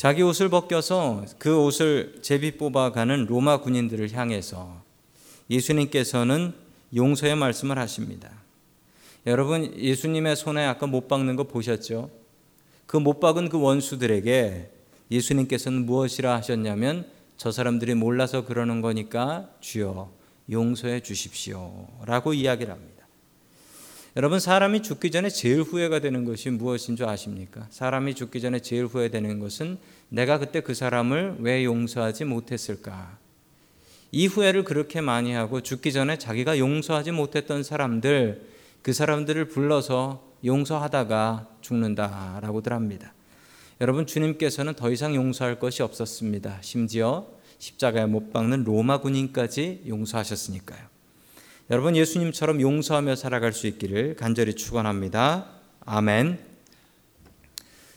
자기 옷을 벗겨서 그 옷을 제비 뽑아가는 로마 군인들을 향해서 예수님께서는 용서의 말씀을 하십니다. 여러분 예수님의 손에 아까 못 박는 거 보셨죠? 그 못 박은 그 원수들에게 예수님께서는 무엇이라 하셨냐면 저 사람들이 몰라서 그러는 거니까 주여 용서해 주십시오 라고 이야기를 합니다. 여러분 사람이 죽기 전에 제일 후회가 되는 것이 무엇인 줄 아십니까? 사람이 죽기 전에 제일 후회되는 것은 내가 그때 그 사람을 왜 용서하지 못했을까? 이 후회를 그렇게 많이 하고 죽기 전에 자기가 용서하지 못했던 사람들 그 사람들을 불러서 용서하다가 죽는다라고들 합니다. 여러분 주님께서는 더 이상 용서할 것이 없었습니다. 심지어 십자가에 못 박는 로마 군인까지 용서하셨으니까요. 여러분 예수님처럼 용서하며 살아갈 수 있기를 간절히 축원합니다. 아멘.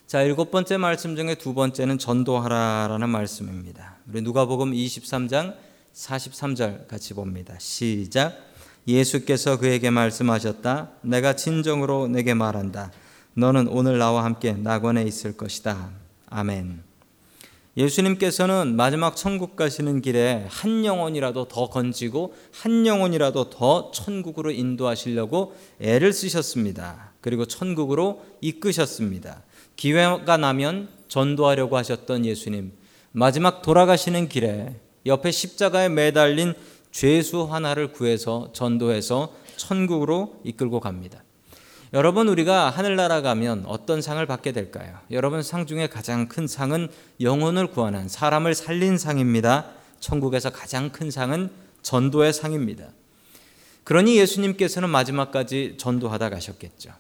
자, 일곱 번째 말씀 중에 두 번째는 전도하라라는 말씀입니다. 우리 누가복음 23장 43절 같이 봅니다. 시작. 예수께서 그에게 말씀하셨다. 내가 진정으로 내게 말한다. 너는 오늘 나와 함께 낙원에 있을 것이다. 아멘. 예수님께서는 마지막 천국 가시는 길에 한 영혼이라도 더 건지고 한 영혼이라도 더 천국으로 인도하시려고 애를 쓰셨습니다. 그리고 천국으로 이끄셨습니다. 기회가 나면 전도하려고 하셨던 예수님. 마지막 돌아가시는 길에 옆에 십자가에 매달린 죄수 하나를 구해서 전도해서 천국으로 이끌고 갑니다. 여러분 우리가 하늘나라 가면 어떤 상을 받게 될까요? 여러분 상 중에 가장 큰 상은 영혼을 구하는 사람을 살린 상입니다. 천국에서 가장 큰 상은 전도의 상입니다. 그러니 예수님께서는 마지막까지 전도하다 가셨겠죠.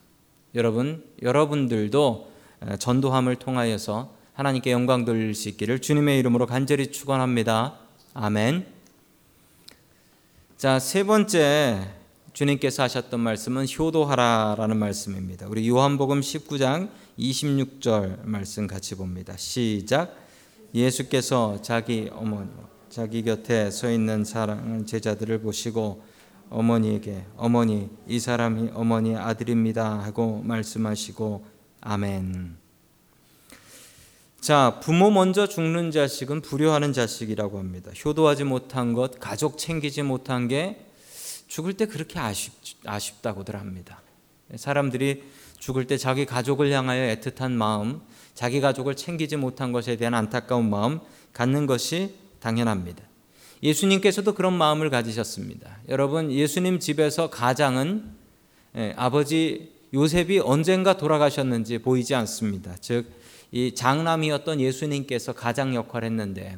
여러분, 여러분들도 전도함을 통하여서 하나님께 영광 돌릴 수 있기를 주님의 이름으로 간절히 축원합니다. 아멘. 자, 세 번째 주님께서 하셨던 말씀은 효도하라라는 말씀입니다. 우리 요한복음 19장 26절 말씀 같이 봅니다. 시작. 예수께서 자기 어머니 자기 곁에 서 있는 사랑 제자들을 보시고 어머니에게 어머니 이 사람이 어머니 아들입니다 하고 말씀하시고 아멘. 자, 부모 먼저 죽는 자식은 불효하는 자식이라고 합니다. 효도하지 못한 것, 가족 챙기지 못한 게 죽을 때 그렇게 아쉽, 아쉽다고들 합니다. 사람들이 죽을 때 자기 가족을 향하여 애틋한 마음, 자기 가족을 챙기지 못한 것에 대한 안타까운 마음 갖는 것이 당연합니다. 예수님께서도 그런 마음을 가지셨습니다. 여러분, 예수님 집에서 가장은 예, 아버지 요셉이 언젠가 돌아가셨는지 보이지 않습니다. 즉, 이 장남이었던 예수님께서 가장 역할을 했는데 예,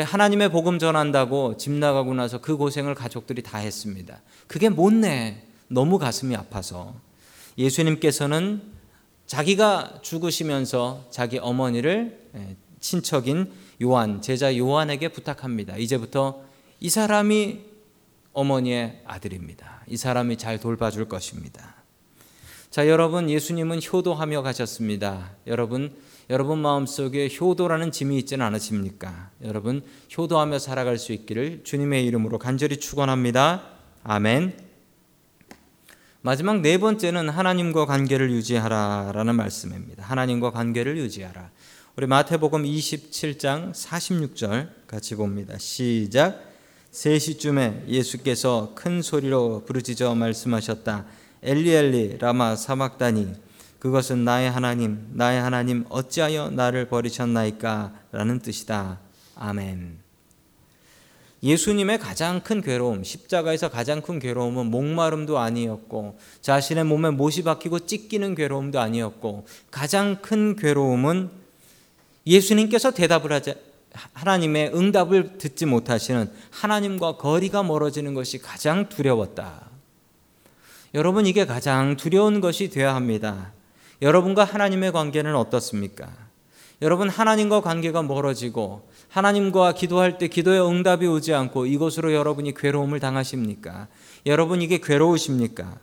하나님의 복음 전한다고 집 나가고 나서 그 고생을 가족들이 다 했습니다. 그게 못내 너무 가슴이 아파서 예수님께서는 자기가 죽으시면서 자기 어머니를 예, 친척인 요한 제자 요한에게 부탁합니다. 이제부터 이 사람이 어머니의 아들입니다. 이 사람이 잘 돌봐줄 것입니다. 자, 여러분, 예수님은 효도하며 가셨습니다. 여러분, 여러분 마음속에 효도라는 짐이 있지는 않으십니까? 여러분, 효도하며 살아갈 수 있기를 주님의 이름으로 간절히 축원합니다. 아멘. 마지막 네 번째는 하나님과 관계를 유지하라라는 말씀입니다. 하나님과 관계를 유지하라. 우리 마태복음 27장 46절 같이 봅니다. 시작. 3시쯤에 예수께서 큰 소리로 부르짖어 말씀하셨다. 엘리엘리 라마 사막다니 그것은 나의 하나님 나의 하나님 어찌하여 나를 버리셨나이까 라는 뜻이다. 아멘. 예수님의 가장 큰 괴로움, 십자가에서 가장 큰 괴로움은 목마름도 아니었고 자신의 몸에 못이 박히고 찢기는 괴로움도 아니었고 가장 큰 괴로움은 예수님께서 대답을 하자 하나님의 응답을 듣지 못하시는 하나님과 거리가 멀어지는 것이 가장 두려웠다. 여러분 이게 가장 두려운 것이 되어야 합니다. 여러분과 하나님의 관계는 어떻습니까? 여러분 하나님과 관계가 멀어지고 하나님과 기도할 때 기도의 응답이 오지 않고 이것으로 여러분이 괴로움을 당하십니까? 여러분 이게 괴로우십니까?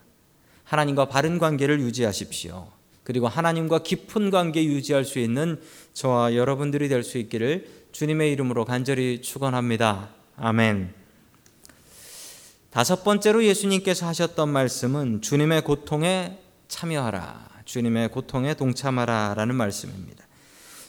하나님과 바른 관계를 유지하십시오. 그리고 하나님과 깊은 관계 유지할 수 있는 저와 여러분들이 될 수 있기를 주님의 이름으로 간절히 축원합니다. 아멘. 다섯 번째로 예수님께서 하셨던 말씀은 주님의 고통에 참여하라. 주님의 고통에 동참하라 라는 말씀입니다.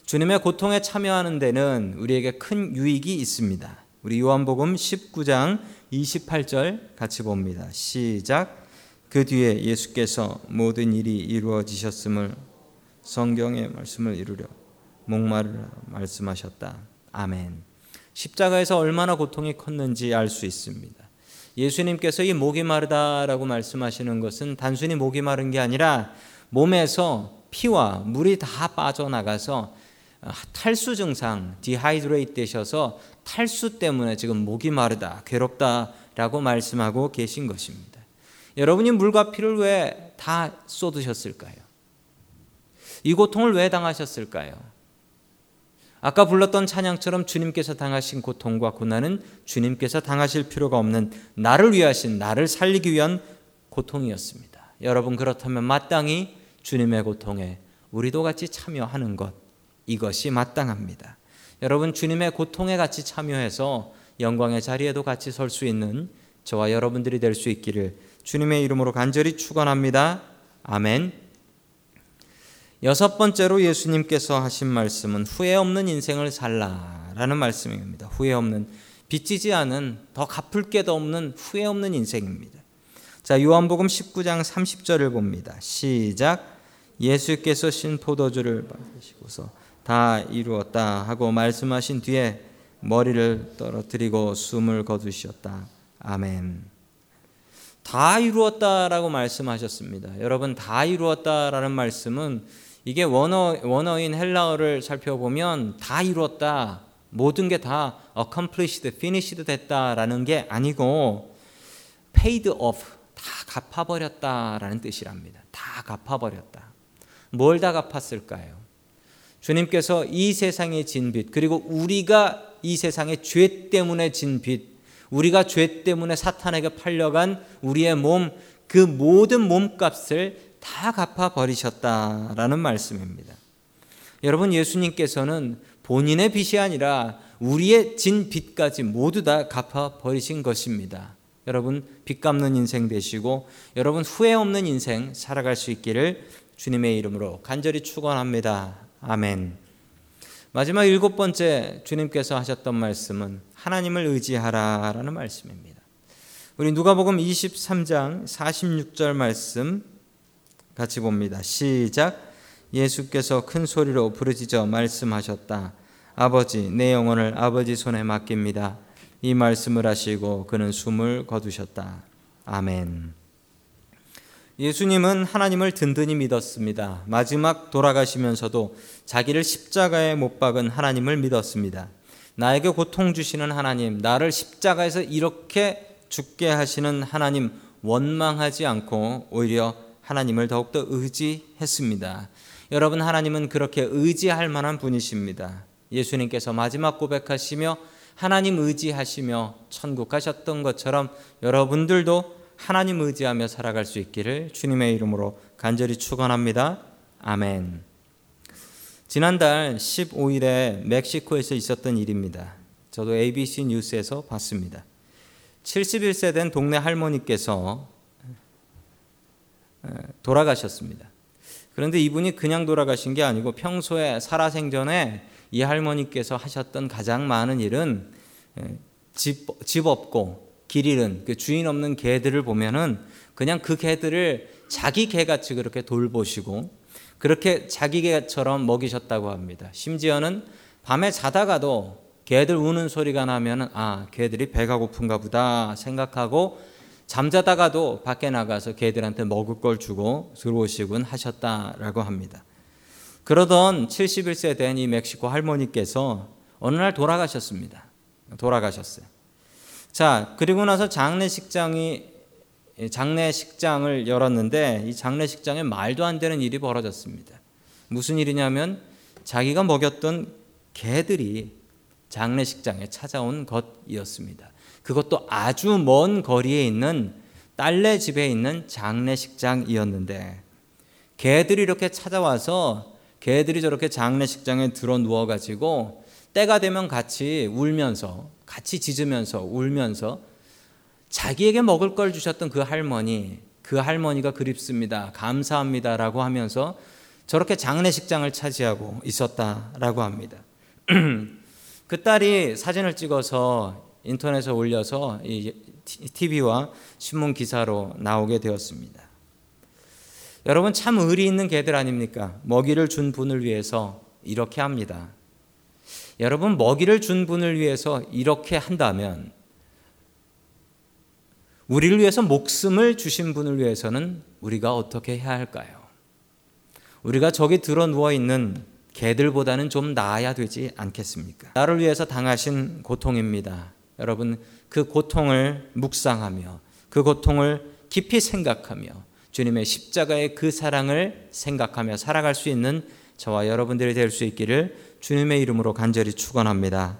주님의 고통에 참여하는 데는 우리에게 큰 유익이 있습니다. 우리 요한복음 19장 28절 같이 봅니다. 시작. 그 뒤에 예수께서 모든 일이 이루어지셨음을 성경의 말씀을 이루려 목마르 말씀하셨다. 아멘. 십자가에서 얼마나 고통이 컸는지 알 수 있습니다. 예수님께서 이 목이 마르다라고 말씀하시는 것은 단순히 목이 마른 게 아니라 몸에서 피와 물이 다 빠져나가서 탈수 증상, dehydrate 되셔서 탈수 때문에 지금 목이 마르다, 괴롭다라고 말씀하고 계신 것입니다. 여러분이 물과 피를 왜 다 쏟으셨을까요? 이 고통을 왜 당하셨을까요? 아까 불렀던 찬양처럼 주님께서 당하신 고통과 고난은 주님께서 당하실 필요가 없는 나를 위하신 나를 살리기 위한 고통이었습니다. 여러분 그렇다면 마땅히 주님의 고통에 우리도 같이 참여하는 것 이것이 마땅합니다. 여러분 주님의 고통에 같이 참여해서 영광의 자리에도 같이 설 수 있는 저와 여러분들이 될 수 있기를 주님의 이름으로 간절히 축원합니다. 아멘. 여섯 번째로 예수님께서 하신 말씀은 후회 없는 인생을 살라라는 말씀입니다. 후회 없는 빚지지 않은 더 갚을 게도 없는 후회 없는 인생입니다. 자, 요한복음 19장 30절을 봅니다. 시작. 예수께서 신 포도주를 받으시고서 다 이루었다 하고 말씀하신 뒤에 머리를 떨어뜨리고 숨을 거두셨다. 아멘. 다 이루었다라고 말씀하셨습니다. 여러분 다 이루었다라는 말씀은 이게 원어 원어인 헬라어를 살펴보면 다 이루었다. 모든 게 다 accomplished, finished 됐다라는 게 아니고 paid off 다 갚아버렸다라는 뜻이랍니다. 다 갚아버렸다. 뭘 다 갚았을까요? 주님께서 이 세상에 진 빚, 그리고 우리가 이 세상의 죄 때문에 진 빚, 우리가 죄 때문에 사탄에게 팔려간 우리의 몸, 그 모든 몸값을 다 갚아 버리셨다라는 말씀입니다. 여러분 예수님께서는 본인의 빚이 아니라 우리의 진 빚까지 모두 다 갚아 버리신 것입니다. 여러분 빚 갚는 인생 되시고 여러분 후회 없는 인생 살아갈 수 있기를 주님의 이름으로 간절히 축원합니다. 아멘. 마지막 일곱 번째 주님께서 하셨던 말씀은 하나님을 의지하라라는 말씀입니다. 우리 누가복음 23장 46절 말씀 같이 봅니다. 시작. 예수께서 큰 소리로 부르짖어 말씀하셨다. 아버지, 내 영혼을 아버지 손에 맡깁니다. 이 말씀을 하시고 그는 숨을 거두셨다. 아멘. 예수님은 하나님을 든든히 믿었습니다. 마지막 돌아가시면서도 자기를 십자가에 못 박은 하나님을 믿었습니다. 나에게 고통 주시는 하나님, 나를 십자가에서 이렇게 죽게 하시는 하나님 원망하지 않고 오히려 하나님을 더욱더 의지했습니다. 여러분, 하나님은 그렇게 의지할 만한 분이십니다. 예수님께서 마지막 고백하시며 하나님 의지하시며 천국 가셨던 것처럼 여러분들도 하나님 의지하며 살아갈 수 있기를 주님의 이름으로 간절히 축원합니다. 아멘. 지난달 15일에 멕시코에서 있었던 일입니다. 저도 ABC 뉴스에서 봤습니다. 71세 된 동네 할머니께서 돌아가셨습니다. 그런데 이분이 그냥 돌아가신 게 아니고 평소에 살아생전에 이 할머니께서 하셨던 가장 많은 일은 집, 집 없고 길 잃은 그 주인 없는 개들을 보면은 그냥 그 개들을 자기 개같이 그렇게 돌보시고 그렇게 자기 개처럼 먹이셨다고 합니다. 심지어는 밤에 자다가도 개들 우는 소리가 나면은 아 개들이 배가 고픈가 보다 생각하고 잠자다가도 밖에 나가서 개들한테 먹을 걸 주고 들어오시곤 하셨다라고 합니다. 그러던 71세 된 이 멕시코 할머니께서 어느 날 돌아가셨습니다. 돌아가셨어요. 자, 그리고 나서 장례식장이 장례식장을 열었는데 이 장례식장에 말도 안 되는 일이 벌어졌습니다. 무슨 일이냐면 자기가 먹였던 개들이 장례식장에 찾아온 것이었습니다. 그것도 아주 먼 거리에 있는 딸네 집에 있는 장례식장이었는데 개들이 이렇게 찾아와서 개들이 저렇게 장례식장에 들어 누워 가지고 때가 되면 같이 울면서 같이 짖으면서 울면서 자기에게 먹을 걸 주셨던 그 할머니 그 할머니가 그립습니다. 감사합니다라고 하면서 저렇게 장례식장을 차지하고 있었다라고 합니다. 그 딸이 사진을 찍어서 인터넷에 올려서 TV와 신문 기사로 나오게 되었습니다. 여러분 참 의리 있는 개들 아닙니까? 먹이를 준 분을 위해서 이렇게 합니다. 여러분 먹이를 준 분을 위해서 이렇게 한다면 우리를 위해서 목숨을 주신 분을 위해서는 우리가 어떻게 해야 할까요? 우리가 저기 들어 누워 있는 개들보다는 좀 나아야 되지 않겠습니까? 나를 위해서 당하신 고통입니다. 여러분 그 고통을 묵상하며 그 고통을 깊이 생각하며 주님의 십자가의 그 사랑을 생각하며 살아갈 수 있는 저와 여러분들이 될 수 있기를 주님의 이름으로 간절히 축원합니다.